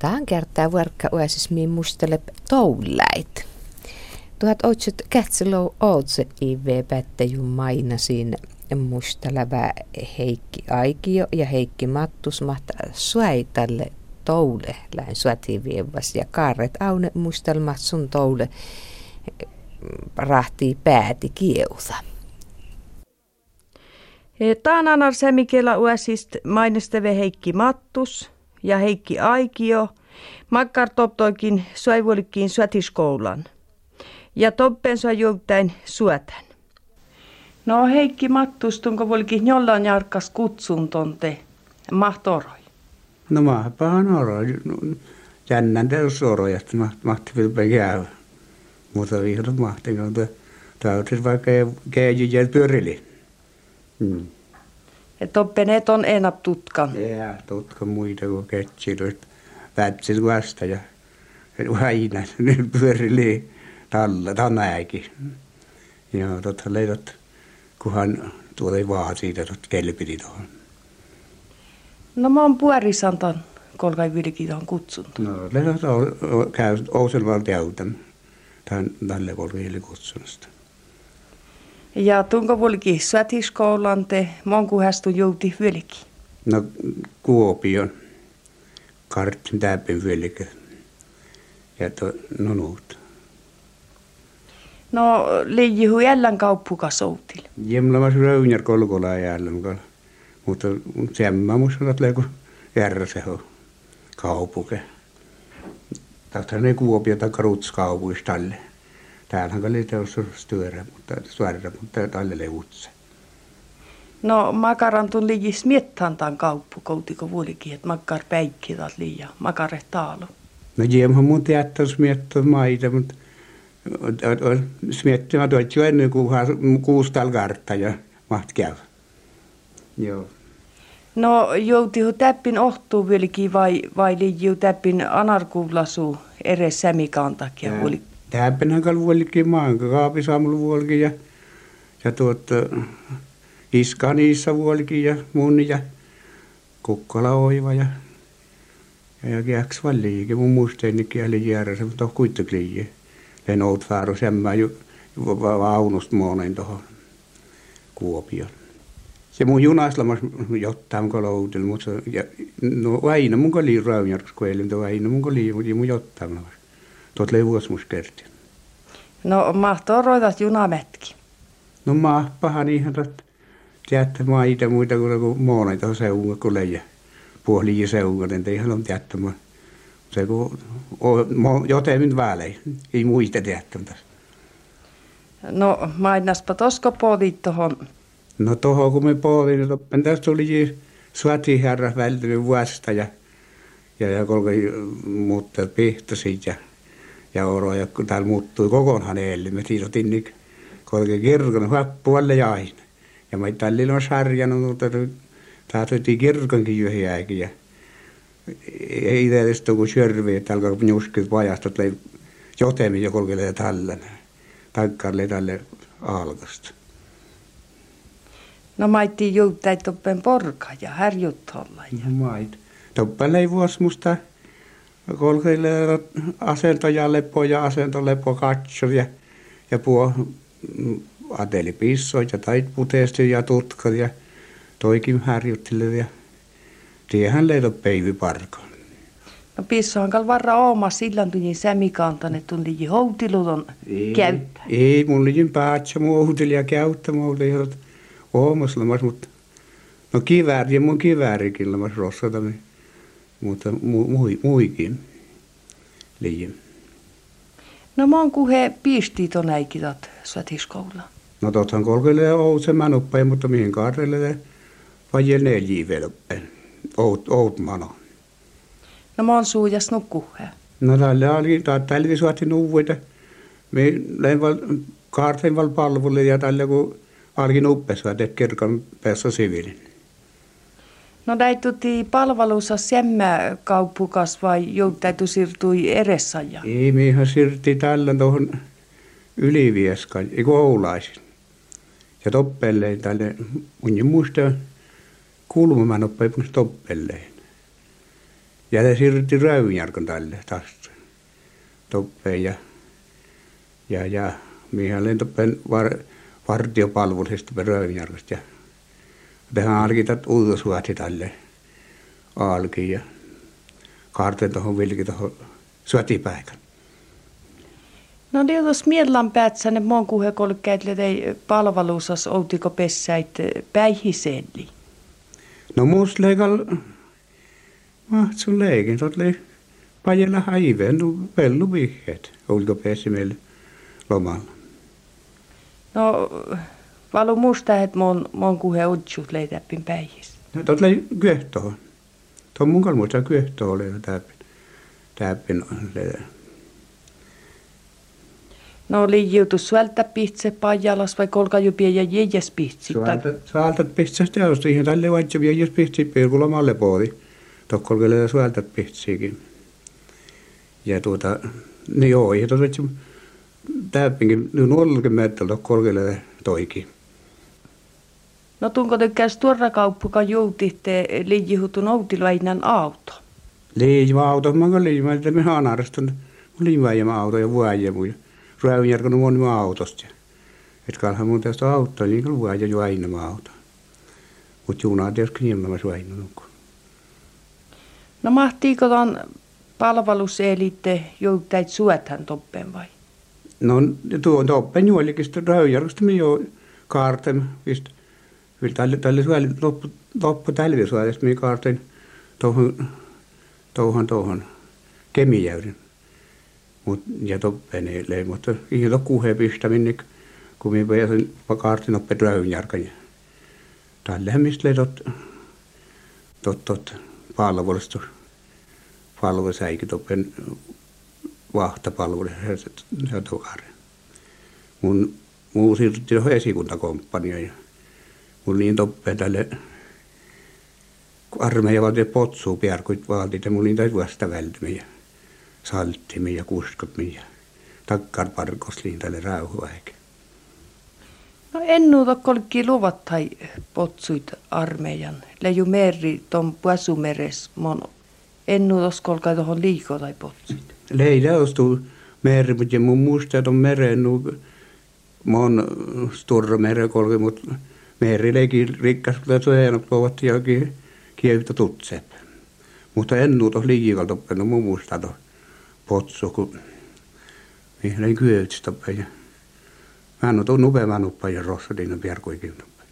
Tähän kertaa varkka uesis mi mustele touläit. Tuhat otsut kätselou ootse IV pättäjun mainasin mustalävä Heikki Aikio ja Heikki Mattus mahta suaitalle toule lähen suativievas ja kaaret aune mustelmat sun toule rahtii pääti kieuta. Taananar semikellä uesist mainosteve Heikki Mattus ja Heikki Aikio. Makkar toptoikin suivuolikin suetiskoulan. Ja toppen sua joutain suotan. No Heikki Mattus, tunko volkin jollain jarkas kutsun tonte mahtoroi? No mahpahan oroi. Jännän teus oroi, että mahti vilpä käy. Mutta vihdoin mahti, kun täytyisi vaikka käy pyörili. Mm. Et oppineet on enap tutkan. Ja, tutka muita kuin ketsit, vätsit vasta ja aina nyt pyörili talla, tänäänkin. Ja totta leidot, kunhan tuolle vaan siitä, että kelpiti tuohon. No mä oon puorisantan kolkai vilki tuohon kutsunut. No, leidot käy Ouselmaan täytän tämän tälle kolkai kutsunasta. Ja tunko vuolikin sätiskoulan te monku hästu jouti vieläkin? No Kuopion. Kartin täpin vieläkin. Ja to, no nuut. No liijihu jällän kauppuka soutil. Jemla mas röynjär kolkola jälleen. Mutta semmä musta että leiku järseho kaupuke. Tahtaa ne Kuopio tai Karutskaupuista tälle. Täällähän oli teossa styörä, mutta suorra, mutta tälle leutse. No makaran tun liigi smiettan tämän kauppu, koutiko vuolikin, että makar päikki taas liian, makare taalo. No jemhän mun teättää smiettaa maita, mutta smiettimä tuot jo ennen kuin kuustal kartta ja maht käy. Joo. No joutihu täppin ohtuu vieläkin vai, vai liijiu täppin anarkuulasu ere sämikaan takia? Tää, täppinhän kalvuolikin maan, kaapisamlu vuolikin ja, ja tuot, iska niissä vuolikin ja mun ja kukkala oiva ja ja kiäks valliikin mun muisteenikin oli järjessä, mutta on kuitenkin Len oot fääro semmä ju, vaunust monen tuohon Kuopion. Se mun junaslamas jotain mun koloudel, mutta ja, no aina mun koli raunjarkus kuelin, aina mun koli, mutta mun. Tuot levuas mus kerti. No mahtoo roitat junametki. No mahpahan ihan tot tiedätte maita muita kuin monen tuohon seunga kun leijä. Puoli seunga, niin ei ihan on tiedättämään. Se kun joten välein, ei muista tiedättämään. No mainaspa tosko pohdit tuohon. No tuohon kun me pohdin, niin tästä tuli suoti herra välttänyt vuosta ja, ja, ja kolme muuttaa pihtosit ja, ja oro, ja kun täällä muuttui kokonaan eilen, me tiisotin niin kolme kirkon huoppualle ja aina. Ja mä tällä on sarjanut, mutta tämä tuli kirkonkin jyhjääkin ja ei edes kun sörvi, että alkaa njuskit vajasta, että jotemi jo kolkelle tällainen. Taikkaarle tälle alkasta. No maitti juuttai toppen porka ja härjuttolla. Ja... No mait. Toppen ei vuos musta kolkille asento lepo ja asento lepo katso ja, ja puo ateli pissoit ja tait puteesti ja tutkat ja toikin härjutteli ja tiehän leito peivi parkaan. No pissohan kal varra ooma sillan tunnin sämikantan, että tunti houtilun käyttää. Ei, mun liin päätsä muuhutili ja käyttä muuta ihan oomaslamas, mutta no kivääri ja mun kiväärikin lamas rossatami, mutta mu, mui, muikin liin. No mä oon kuhe piisti ton äikitat svatiskoula. No tothan kolkelle on se manuppa, mutta mihin kaarelle vai neljä velppen. Oot, oot mano. No mä oon suujas nukkuhe. No tällä oli, tällä suotti nuvuita. Me lähdin val, kaartin val palvelulle ja tällä kun alkin uppesua, että kirkon päässä siviilin. No täytyy palvelussa semmä kauppukas vai joutäytyi siirtui edessä? Ja? Ei, mihän siirti tällä tuohon ylivieskaan, ei oulaisin. Ja toppelleen tälle, mun muista kulmaman oppaipun toppelleen. Ja se siirrytti Räynjärkon tälle taas toppeen ja, ja, ja mihin lentoppen var, vartiopalvelusesta Räynjärkosta. Ja tätä uutusuoti tälle alki ja kaarten tuohon vilki tuohon syötipäikän. No niin, jos miellan päätsänne mon kuhe kolkkeetle tei palvelusas outiko pessäit päihiselli. No muus leikal mahtsun leikin, tot lei pajella haiveen, no vellu vihjeet, outiko pessi meille lomalla. No, valu musta, että mon, mon kuhe utsut leitäppin päihis. No tot lei kyehtoon. Tuon mun kalmuista kyehtoon oli täppin. Täppin No liijutu suelta pihtse pajalas vai kolka jo ja jäjäs pihtsi? Suelta pihtse teosta ihan tälle vaikka jäjäs pihtsi pilkulla malle poodi. Tokkolkelle suelta pihtsiikin. Ja tuota, niin joo, ja tuota, täppinkin, nyt nuollakin meitä tokkolkelle toikin. No tunko tykkäs tuorra kauppuka joutitte liijihutun outilainen auto? Liijima auto, mä oon liijima, että me haan arvostunut. Liijima auto ja vuoja muja rääjärkön mun autosta. Et kalhan mun tästä auttaa, niin kuin vuoja jo aina auto. Mutta junaa tietysti niin mä suaina nukku. No mahtiiko ton palveluselitte joutait suethan toppen vai? No tuon toppen juolikin sitten rääjärköstä me jo kaarten, vist. Kyllä tälle, tälle suoli loppu, loppu talvisuolesta me kaarten tuohon, tuohon, tuohon kemijäyden. Mut, ja toppene mutta ihan kuhe pistäminen, kun minä pääsin kaartin oppe Röynjärkan. Tällähän mistä tot, tot, tot palvelusta, palvelusäikin toppen vahtapalvelu, se, se tukari. Mun, muu tuohon mun niin toppeen tälle armeija valti potsuu piarkuit valtit ja mun niin täytyy vasta välttämiä salttimia ja kuskotmia takkarparkosliin tälle rauhuaikin. No en nuuta kolkki luvat tai potsuit armeijan. Leiju meri ton puasumeres mon. En nuuta kolkai tuohon liiko tai potsuit. Leida ostu meri, mutta mun muista ton meren nu mon sturra mere kolki, mutta meri leiki rikkas, mutta se ei ole jokin kievitä tutsep. Mutta en nuuta liikalta oppinut mun muista tuohon potso, kun mihin kyötstä ja mä en ole nupe mä nuppa ja rossa diina piarkoikin nuppa.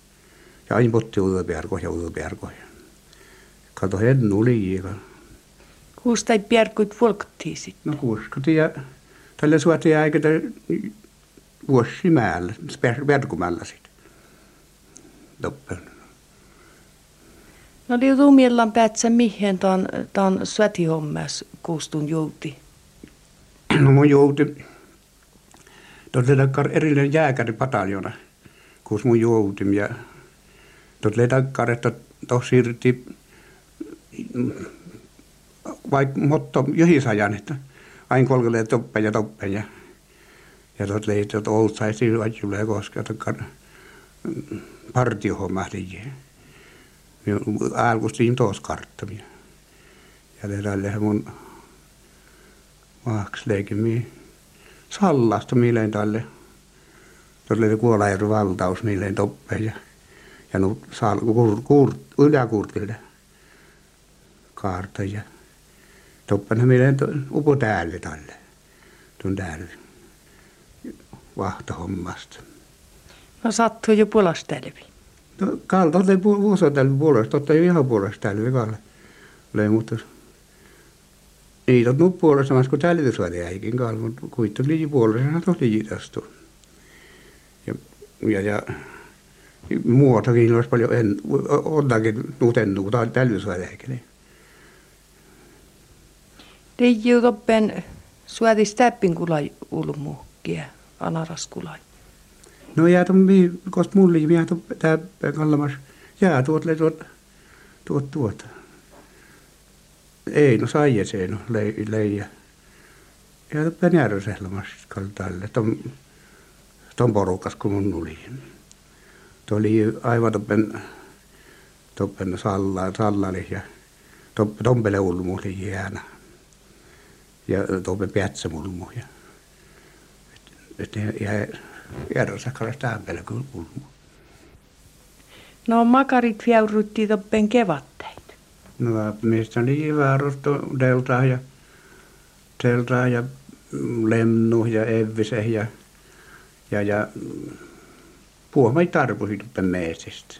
Ja aina potti uutta piarko ja uutta piarko. Kato hen liikaa. Kuusta ei piarkuit volkattiin sitten? No kuuskati ja tällä suotti aika vuosi määllä, verkumällä sitten. Toppen. No liutuu miellan päätsä mihin tämän, tämän suotihommas kuustun jouti? no mun jouti takkar erillinen jääkäripataljona, kun mun joutim ja takkar, että tuossa siirryttiin vaikka motto johisajan, että aina kolkelle toppen ja toppen ja ja tuot että olut sai silloin tulee koskea takkar partiohomma liian. Alkustiin tuossa karttamia. Ja tälle mun leikin sallasta milleen tälle. Tuolle kuolajärvi valtaus milleen toppeen ja, nu sal, kur, kur, yläkurtille kaarta ja toppena milleen upo täällä tälle. Tuon täällä vahtohommasta. No sattuu jo puolestelvi. No kalta oli vuosotelvi puolesta, totta jo ihan puolesta tälvi kalle. Mutta ei tot nu puolesta mas kun tällitysväli äikin kanssa, mutta kuitenkin liiji puolesta tosi liitastu. Ja, ja, ja muotakin olisi paljon en, ottakin nutennu tällitysväli äikin. Liiji toppen suoti stäppin kulai ulmuukkia, anaraskulai. No jää tuon, koska mulla jää tuon täppän kallamas, jää tuot, tuot, tuot, tuot. Ei, no sai se no lei, leija. Ja Penjärveselmassa tälle, ton, ton porukas kun mun. Tuo oli aivan toppen, toppen salla, sallali ja Tompele ulmu oli jääna. Ja toppe piätsä mulmu. Ja, että ja kallas tämpele kyllä ulmu. No makarit fjäyrytti toppen kevatteet. No mistä oli väärosto deltaa ja deltaa ja lemnu ja evvise ja ja ja puhmai tarpusi toppen meesistä.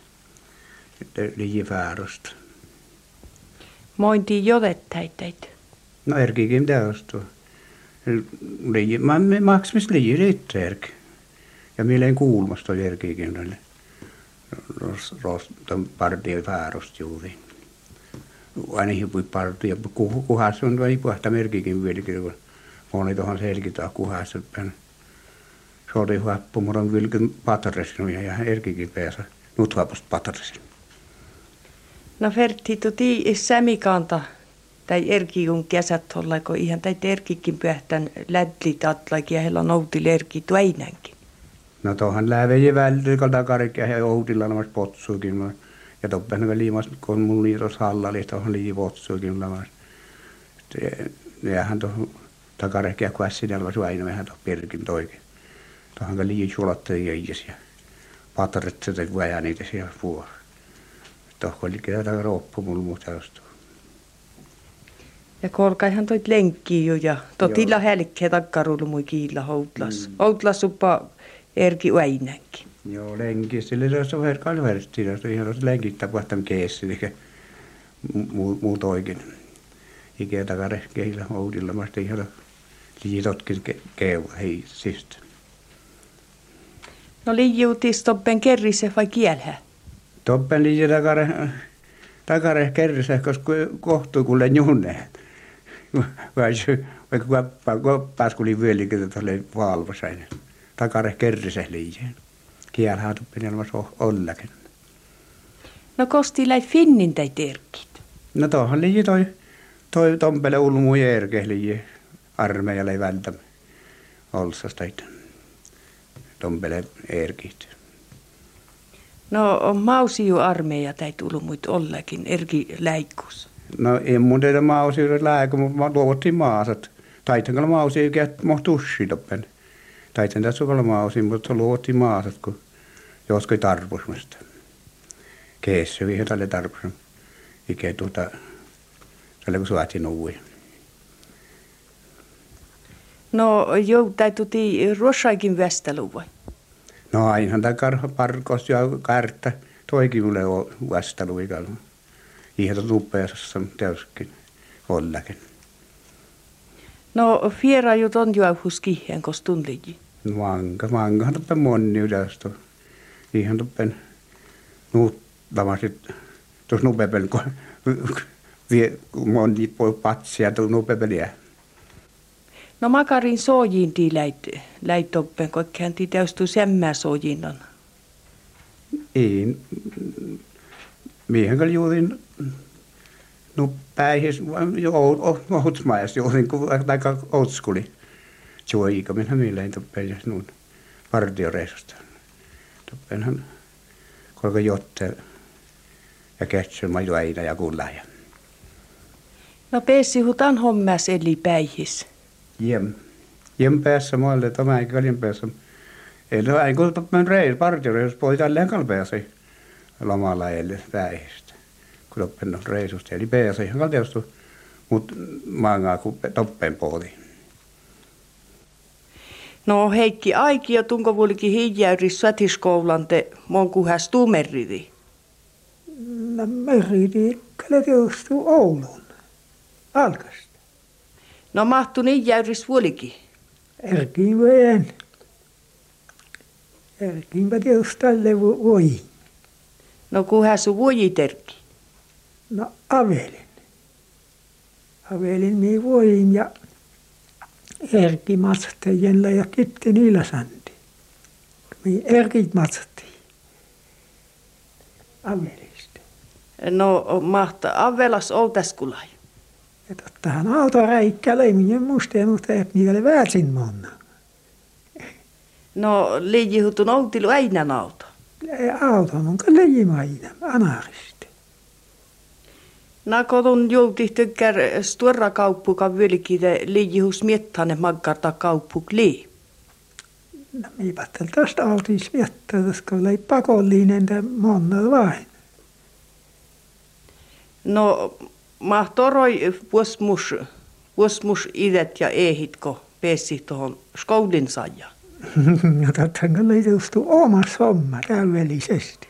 Että oli väärosto. Mointi jodettäitteet. No erkikin teostu. Liji, mä maksimis liji riitteerk. Ja mieleen kuulmasta tälle. Roston partia väärosta juuri. Aina hipui partia. Kuhas on vai puhta merkikin vilkin, kun moni tuohon selkitä kuhas. Se oli huappu, mutta on vilkin patresin ja erkikin päässä. Nyt huapusta patresin. No Fertti, tuti sämikanta tai erki kun kesät kun ihan tai erkikin pyöhtän lädlit atlaki ja heillä nouti erki tuinänkin. No tuohan läveji välillä, kun takarikki ja outilla namas potsuikin. Ja toppen liimas, kun mun liitos hallali, tuohon lii potsuikin namas. Nehän tuohon takarikki ja kuassinelma suaina vähän tuohon pirkin toikin. Tuohon lii sulotteli jäijäs ja patret sitä vuoja niitä siellä puolella tohkoli käydä roppu mulla muuta jostu. Ja kolkaihan toit lenkkiä jo ja totilla hälkkeä takkaruulu mui kiillä houtlas. Mm. Houtlas suppa erki uäinänkin. Joo, lenkki. Sillä se on herkkaan versti. Se on ihan lenkit tapahtam keessi. Eli muu, muu toikin. Ikä takare keillä houtilla. Mä sitten ihan liitotkin ke, keuva heisistä. No liijuutis toppen kerrise vai kielhä? toppen liji takare, takare kerrisä, koska kohtuu kuule junneet. Vaikka koppas kuli vyölikin tuolle valvosain. Takare kerrisä liijeen. Kielhän tuppen ilmassa ollakin. No kosti läi finnin tai terkit? No tuohon liji toi, toi tompele ulmu järke liji armeijalle välttämä. Olsas taita. Tompele erkit. No mausiu armeija tai tullut muut ollakin erki läikkus. No ei mun teitä mausiu läikku, mutta luovuttiin maasat. Taitan kyllä mausiu toppen. Taitan tässä olla mausiu, mutta luovuttiin maasat, kun joskoi tarpusmasta. Keessä vihe tälle tarpus. Ikä tuota, tälle kun suotin uui. No jou, tai tuti ruossaikin västäluu vai? No ainahan tämä parkos ja kärttä toikin mulle on ikään. Ihan lupeessa täyskin ollakin. No fiera ju ton juohus kihen kos tunliji. Manka, manka toppe monni yleistä. Ihan toppen nuuttamasit tuossa nupepel, kun vie monni poi patsia tuossa nupepeliä. No makarin soojin ti läit, läit oppen, kun hän ti täystu semmää soojinnan. Ei, miehen kyllä juurin no päihis, jo ohutsmajas juurin, kun aika outskuli. Juoika, minä milleen toppen ja nuun partioreisusta. Toppenhan kolka jotte ja kätsymä juoina ja kullaja. No peessi hutan hommas eli päihis hjem. Hjem päässä muille, tämä ei kalin päässä. Eli ei kun men reis, partireis, poi tälleen kalpeasi lomalla eli päihistä. Kun toppen reisusta, eli päässä ihan kalteostu, mutta maangaa kun toppen pohti. No Heikki Aikio, tunko vuolikin hiijäyri sätiskoulan te mon kuhäs tumerridi? No merridi, kyllä teostuu Oulun. Alkasta. No mahtu niin jäyris vuolikin. Erkiin veen. Erkiinpä tietysti tälle voi. No kuhän sun voi terki? No avelin. Avelin mi voin ja erki matsattajilla ja kitti niillä santi. Mi erkit matsatti. Avelista. No mahta avelas oltaskulai. Ja tottahan auto räikkä leiminen musta, mutta et niitä oli väärin monna. No leijihutun autilu äinän auto. Auto on leijima aina, anarista. Nakodun jouti tykkär stora kauppuka vylkide liijihus miettane maggarta kauppuk lii. No mi pattel tästä autis viettää, koska oli pakollinen monna vain. No, ma toroi vuosmus, vuosmus idet ja ehitko pääsi tuohon skoulin saja. no totta kyllä justu omassa homma täydellisesti.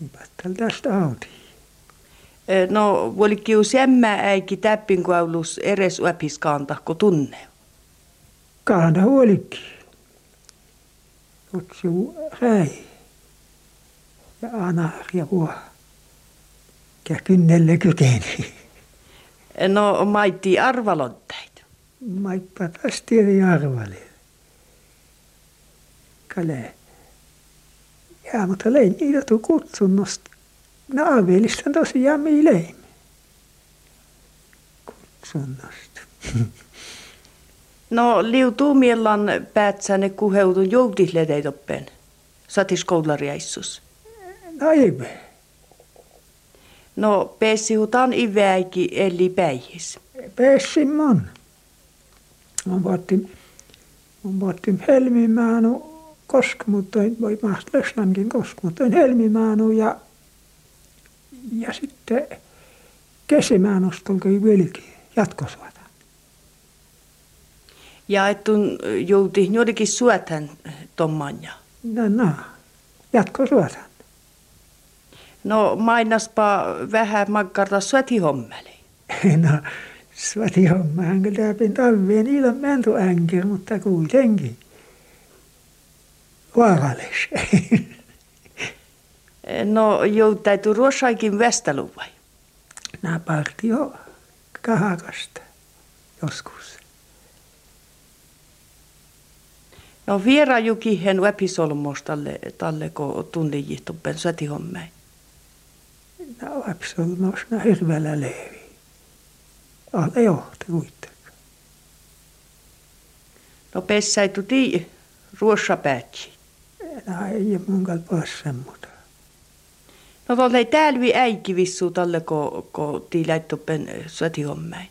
Mi pattel tästä autis. Eh, No, vuolikin semmä äiki täppin kuulus eres uepiskanta, kun tunne. Kahda huolikki. Kutsu räi. Ja anar ja vuo. Ja kynnelle kykeni. Eh, No, maitti arvalotteita. Maippa tiedi arvali. Kale. Ja, mutta lein niitä tuu kutsunnosta. No arvelistan tosiaan mi lein. Kutsunnosta. No, liutuu miellan päätsäne kuheutun joutisledeitoppen. Satis koulariaissus. No ei me. No, pääsi hutan iväiki eli päihis. Pääsin mon. Mä vaattin, mä vaattin helmimaanu koska, mutta voi mahtaa Lösnankin koska, mutta en helmimaanu ja, ja sitten kesimäänusta oli vilki jatkosuota. Ja ettun jouti jotenkin suotan tommanja. No, no, jatkosuota. No, mainaspa vähän maggarta suoti hommeli. No, svati hommahan kyllä läpi talveen ilman mentu änkir, mutta kuitenkin. Vaarallis. No, joutaitu ruosaikin västäluvai. Nämä partio kahakasta joskus. No, viera jukihen episolmos talle, talle kun tunnin jihtuppen suoti hommei. No, absoluut no hirveellä leevi. Alle johti kuitenkaan. No, pessäitu tii ruossa päätsi. No, ei mun kalpaa semmoista. No, tuolla ei täälvi äiki vissu talle, kun, kun tii läittuppen suoti hommei.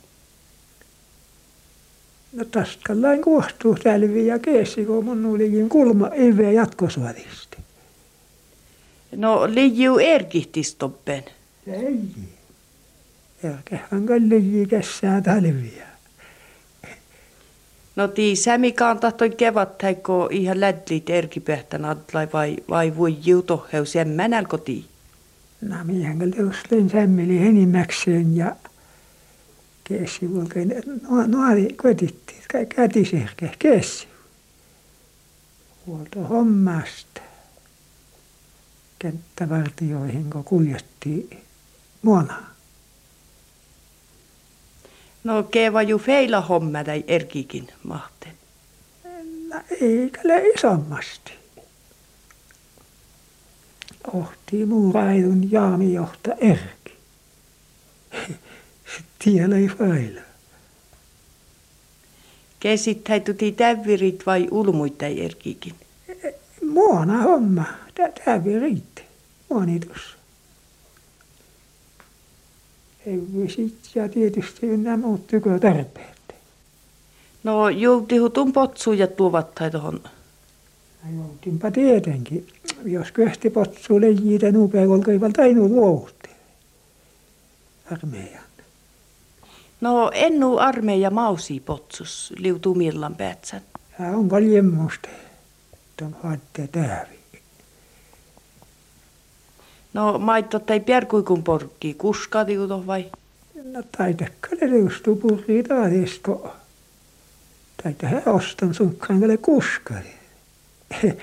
No taskallain kuohtuu tälvi ja keesi, kun mun olikin kulma ive jatkosuodisti. No, liijiu erkihtistoppen. Ei. Jälkeen kalli kessää talvia. No, tii sämikaan tahtoi kevät, kun ihan lädlit erkipähtän adlai vai, vai voi jiuto heus emmänäl kotiin. No miehen kyllä justin semmeli enimmäkseen ja keesi volkein nuori kotittiin, kätisehkä keesi. Huolto hommasta. Kenttävartioihin, kun kuljettiin muona. No, keva ju feila homma tai erkikin mahten. No eikä isommasti. Ohti muu raidun jaamijohta erki. Tiellä ei faila. Kesittäitu tii tävirit vai ulmuit tai erkikin. Muona homma. Riitti. Muonitus. Ei sit ja tietysti nämä muut tykö tarpeet. No, joutihutun potsu ja tuovattai tohon. Joutinpa tietenkin. Jos köhti potsuu leijitä nupea, kolkaival tainu luovutti. Armeijan. No, ennu armeija mausi potsus liutuu millan päätsän. Ja on paljon musta. Tuon haatte tähvi. No, maitto tai pierkuikun porkki, kuska tiuto vai? No taitakkale reustuu purri taadisko. Taita he ostan sunkkaan kale kuskari.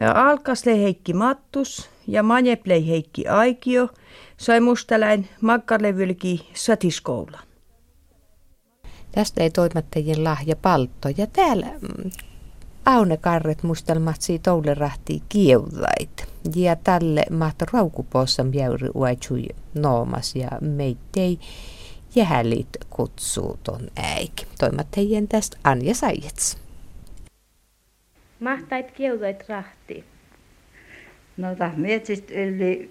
Ja alkasle Heikki Mattus ja Manjeplei Heikki Aikio sai mustaläin makkarlevylki satiskoulan. Tästä ei toimittajien lahja paltto. Ja täällä mm, Aune Karret mustelmatsi toule rahti kievlait. Ja tälle mahto raukupossa jäyri uaitsui noomas ja meittei jähälit kutsuu ton äik. Toimittajien tästä Anja Saijets. Mahtait kieltoit rahti. No ta mietsit eli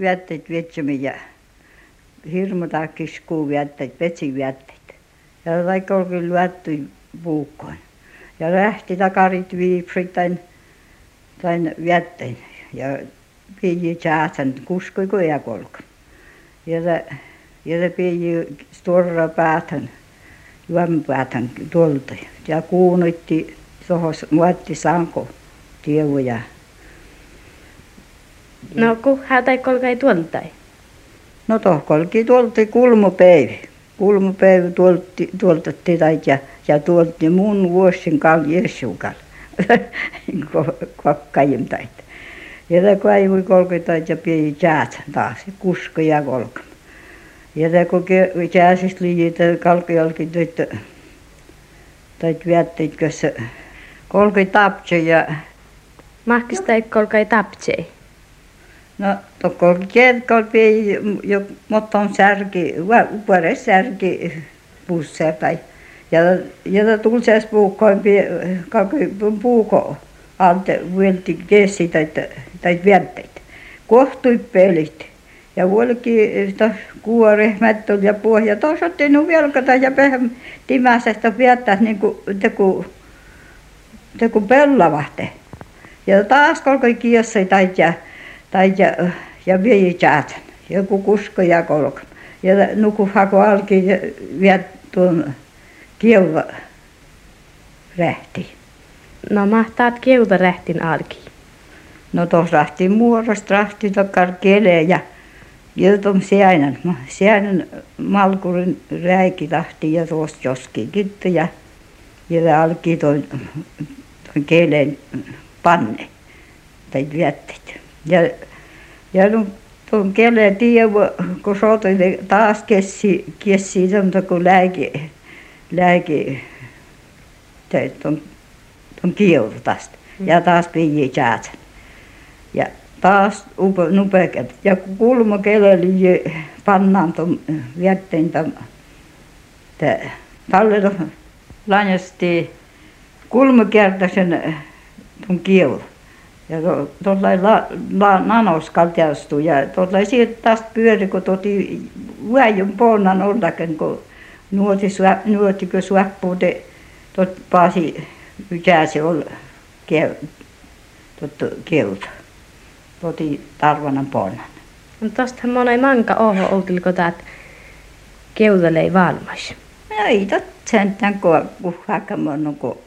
vietteet vietsämi ja hirmuta kiskuu vietteet, vetsi vietteet. Ja vaikka olkin luettu puukkoon. Ja lähti takarit viipsit tain, tain vietteen. Ja pii tjäätän kuskui kolka. Ja ja se pii stora päätän, juompäätän tuolta. Ja kuunutti tuohon muotti sanko tievuja. No hän tai kolkai tuolta? No tohkolki tuolta kulmupäivi. Kulmupäivä tuolti, tuoltatti ja, ja tuolti mun vuosin kal Jeesukal. Ja tämä kaivui kolkita ja pieni jäät taas, kusko ja. Ja tämä kun jääsistä liitä kalkialkin töitä, töitä vietteit, kun kolki tapse ja... Mahkis tai kolkai tapse? No, tokko kerkol pii jo motton särki, vuore särki pussea tai ja ja tulsees puukkoin kalki puuko ante vuelti kesi tai tai vietteitä. Kohtui pelit. Ja vuolikin sitä kuore, mättö ja pohja. Tuossa otti nu velkata ja pehän timäisestä viettää niin kuin teku, teku pellavahte. Ja taas kolkoi kiossi tai ja, tai ja, ja vii tjäätän. Joku kusko ja kolka. Ja nuku haku alki ja viet tuon kiuva rähti. No mahtaat kiuta rähtin alki. No tuossa rahti muodosta rahti takkar kelee ja Jiltom säännön, säännön malkurin räiki tahti ja tuosta joskin kitty ja ja alki toi keleen panne tai vietteet. Ja, ja tuon keleen tiedä, kun soitoi taas kessi, kessi semmoista kuin lääki, lääki, tuon, tuon kieltasta. Ja taas pii Ja taas nupekat. Ja kulma keleli pannaan tuon vietteen tuon Kalle lanjasti kulmakertaisen tuon kielu. Ja tuolla la, la, nanos kalteastui ja tuolla siitä taas pyöri, kun tuoti vuojon ponnan ollakin, kun nuoti, nuoti kun suoppuute tuot paasi, se oli, kieltä tuoti tarvanan ponnan. No tostahan monai manka oho outilko täät keudalei valmas. No ei tot sentään kun kuhaakaan kun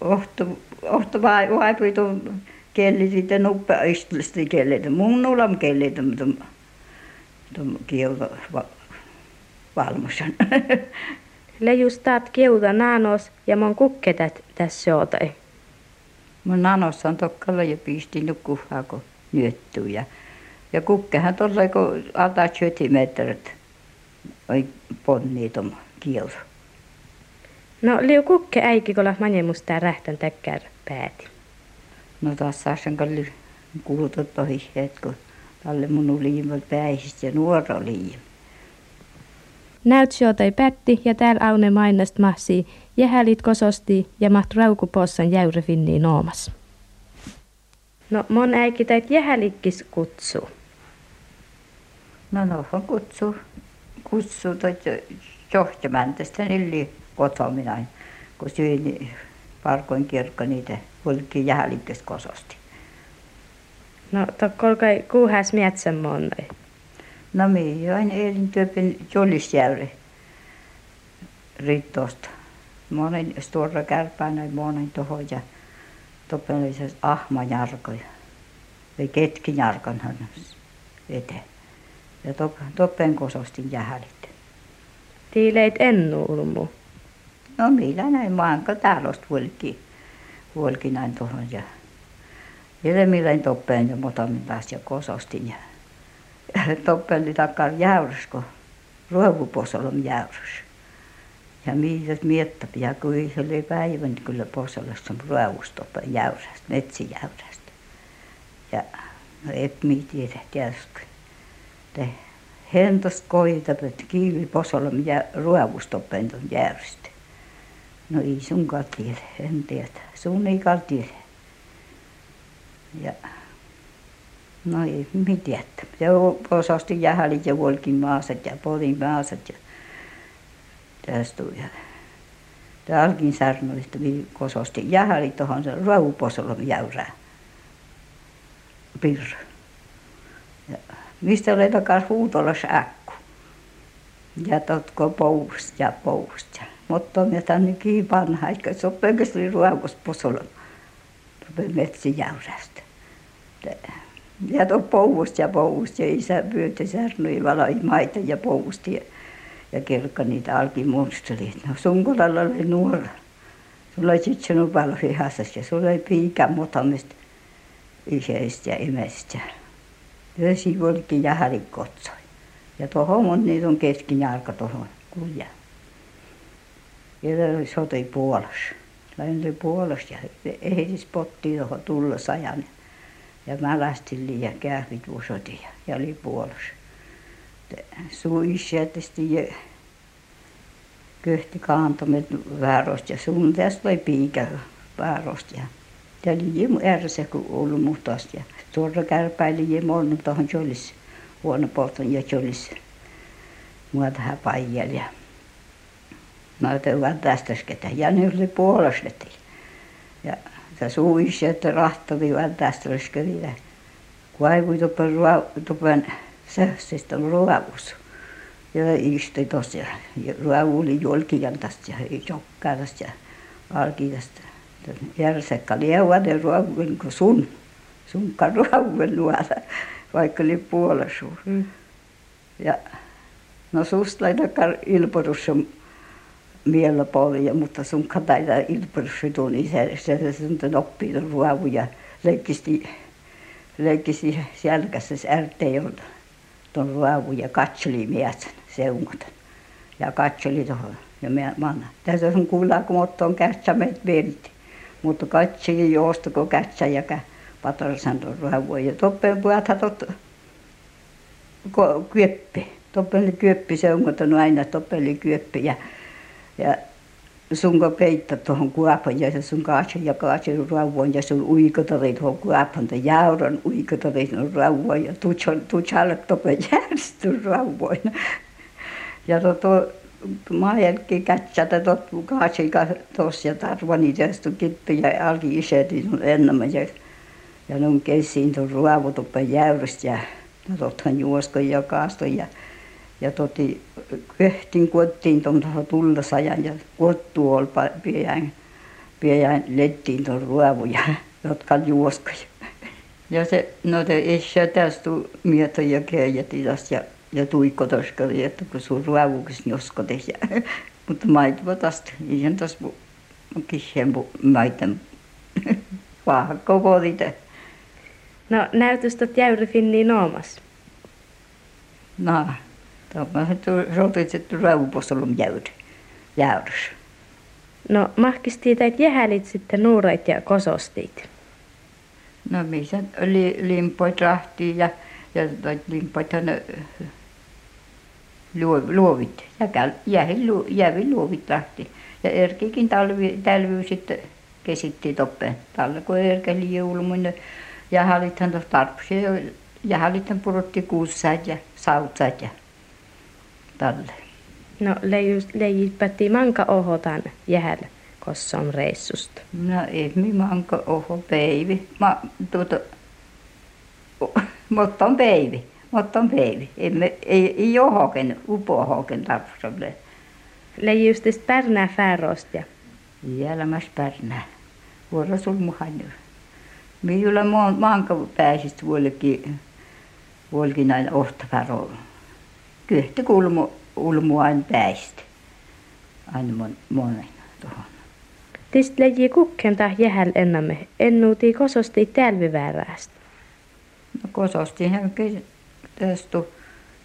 ohto, ohto vai vaipui tuon kelli sitten nuppe istelisti kelli. Mun nulam kelli tuon tuon kieltä valmusan. Lejus taat keuda naanos ja mon kukketat tässä jootai. Mun nanossa on tokkalla ja pisti kuhaa, kun nyöttyy. Ja, ja kukkehan tuolla, kun altaa syötimetrit, oi ponni tuon kielto. No liu kukke äiki, kun manje musta rähtän täkkär pääti. No taas saasen kalli kuulutot ohi, kun talle mun liimat päihistä ja nuoro liim. Näyt tai pätti ja täällä aune mainast mahsi ja hälit kososti ja maht raukupossan jäyrefinniin noomas. No mon äiki täit jähälikkis kutsu. No no on kutsu. Kutsu toit johtamäntästä nilli kotomina, kun syyn parkoin kirkko niitä kulki jähälikkis kososti. No tokkolkai kuuhäs mietsän monnoi. No minä aina elin työpen Jolisjärvi Rittosta. Monen stora kärpäänä monen tuohon ja toppen oli se ahmajarko ja ei ketkijarkonhan eteen. Ja toppen kosostin jähälit. Tiileit ennuulmu. No millä näin maanka täällä vuolikin, vuolikin näin tuohon ja millä toppeen ja motamin taas ja kosostin ja toppeli takkar jäyrys, kun ruovuposolom jäyrys. Ja miiset miettäpi, ja kun se oli päivän kyllä posolassa ruovustoppen jäyrästä, metsijäyrästä. Ja no et mi tiedä tietysti. Te hentost koita, että kiivi posolom ja ruovustoppen on jäyrästä. No ei sunkaan tiedä, en tiedä. Sun ei tiedä. Ja no ei mi tiedä. Se osasti jähälit ja volkin maaset ja polin maaset ja tästä ja Alkin särnolista kososti jähäli tuohon se rauposolon jäyrää. Pirra. Ja mistä oli takas huutolas äkku. Ja totko poust ja poust. Mutta me tänne kiipanna, eikä se ole pelkästään ruokos posolon. Jäyrästä. Ja tuo poust ja poust ja isä pyötti särnui valoi maita ja pousti. Ja ja niitä alki muisteli. No Sunkulalla oli nuora. Sulla oli sitten paljon hihassa ja sulla oli piikä mutamista isäistä ja imestä. Ja siinä olikin jähäli kotsoi. Ja tuohon on niitä on keskijalka tuohon kulja. Ja Puolassa. Lähin oli Puolassa ja ehdis pottiin tuohon tulla sajan. Ja mä lästin ja kähvit vuosoti ja, ja oli Puolassa suisjätesti ja köhti kaantomet väärosta ja sun tästä oli piikä väärosta ja oli ärse kun ollut muhtasta ja tuolla kärpäili ja molnu tuohon jollis huono polton ja jollis mua tähän paijalla ja mä otan tästä ketä ja nyt oli puolestettiin ja se suisi että rahtoi vähän tästä ja kaivui tuppen tuppen sähköistä ruovuus. Ja istui tuossa ja ruovuuli julkijan tästä ja jokkaasta ja alkiasta. Järsekka lievainen ruovuuden kuin sun. Sunka ruovuuden luoda, vaikka oli puolesuu. Mm. Ja no susta ilporussa miellä paljon, mutta sun kataita ilporussa tuon isä, se sun oppii ruovu ja leikkisti, leikkisti selkässä ärteiltä tuon ruavun ja katseli mies seungot ja katseli tuohon ja minä manna tässä on kuulla kun ottaa kätsä meitä mutta katseli joostako kätsä ja patarsan tuon ruavun ja toppen puhata tot kyöppi. Toppen kyöppi seungot on aina toppen kyöppi ja ja sunko peittä tuohon kuopan ja se sun kaatsi ja kaatsi rauvoin ja sun uikotari tuohon kuopan ja jauron uikotari tuohon rauvoin ja tutsalle tope järjesty rauvoin ja tuo maajelki kätsätä tot kaatsi tuossa ja tarvani tästä kippi ja alki isäti sun enemmän ja ja nun kesiin tuon ruovu toppe jäyrystä ja tothan juosko ja kaastoi ja ja toti köhtin kotiin tuon tullasajan ja kottu oli pian pian lettiin tuon ruovun ja jotka juoskoi ja se no se isä tästä mieto ja keijätilas ja ja tuikko toskali että kun sun ruovukas joskotes ja mutta maitoa tästä ihan tässä kiheen maiten vahakko kodite No näytöstä jäyri finni noomas. No. Tuommoiset sotiset rauposolun jäyt, jäydys. No mahkisti teitä jähälit sitten nuureit ja kosostit? No missä li, limpoit rahtiin ja, ja limpoithan luovit. Ja jäi, jäi luovit rahti. Ja Erkikin talvi, talvi sitten kesitti toppeen. Talle kun Erkeli joulumun ja halithan tuossa tarpeeksi. Ja halithan purutti kuussaat ja sautsat ja talle. No leijipätti manka ohotan jähällä kosson reissusta? No ei mi manka oho peivi. Ma, tuota, mutta on peivi. Mutta on peivi. Emme, ei, ei ole hoken, upo hoken tarvitse. Leijustis pärnää fäärosta. Jälmäs pärnää. Vuoro sul muhan. Minulla manka pääsistä vuolikin, vuolikin aina kyhti kulmu ulmu aina päistä aina mon, monen tuohon. Tist leji kukkenta jähäl ennamme, ennuuti kososti tälviväärästä. No kososti hän tästä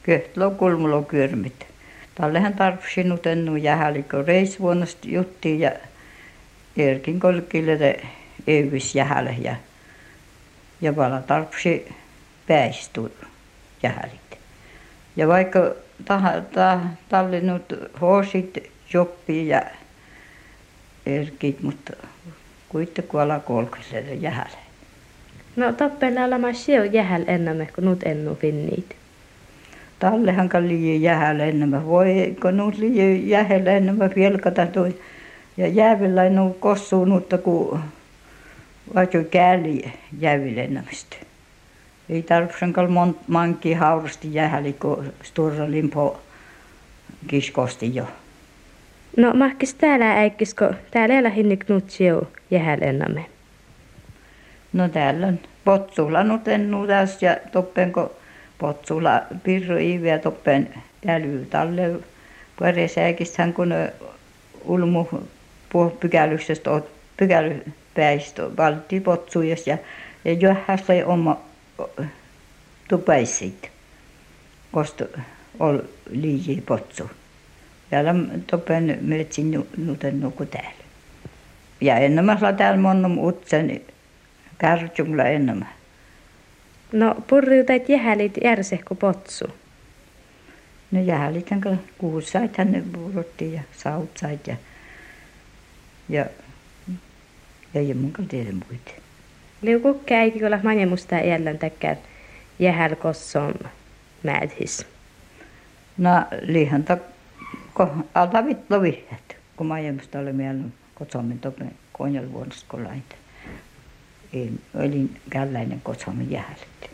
köhtlo kulmulo kyrmit. Tallehan tarvitsi nyt ennu jähäli, kun reisvuonnosta jutti ja erkin kolkille evis jähäle ja ja vala tarvitsi päistu jähälit. Ja vaikka tallinnut hoosit joppii ja erkit, mutta kuitenkin ala kolkiselle jähälle. No toppella olema siu jähäl ennamme, kun nyt ennu finniit. Tallehan kan liian jähällä enemmän. Voi, kun nuut liian jähällä enemmän vielkata toi. Ja jäävillä ei nuut kossuu nuutta, kun vaikka kääli jäävillä enemmästä. Ei tarvitsenkaan mont manki haurasti jähäli, kun Sturra Limpo kiskosti jo. No mahkis täällä äikkis, kun täällä ei hinnik nyt siu jähäl ennamme. No täällä on potsulla nyt ennu tässä ja toppen kun potsulla pirro iivi ja toppen täällä talle puoresäkistähän kun ulmu pykälyksestä pykälypäistä valtti potsujas ja ja johästä ei oma tupäisit kosta oli liian potsu. Täällä toppen metsin nuten nuku täällä. Ja enemmän täällä monnum utsen kärjungla enemmän. No purriutait jähälit järsehku potsu. No jähälithän kun kuusaithan ne purutti ja sautsait ja ja ei munkaan tiedä muita. Liu kukke äiti olla manjemusta jällän täkkär jähäl kossom määdhis. No lihan ta ko alta vitlo vihät, kun manjemusta oli mieltä kotsomin topen konjal vuodesta kun laita. Olin källäinen kotsomin jähälät.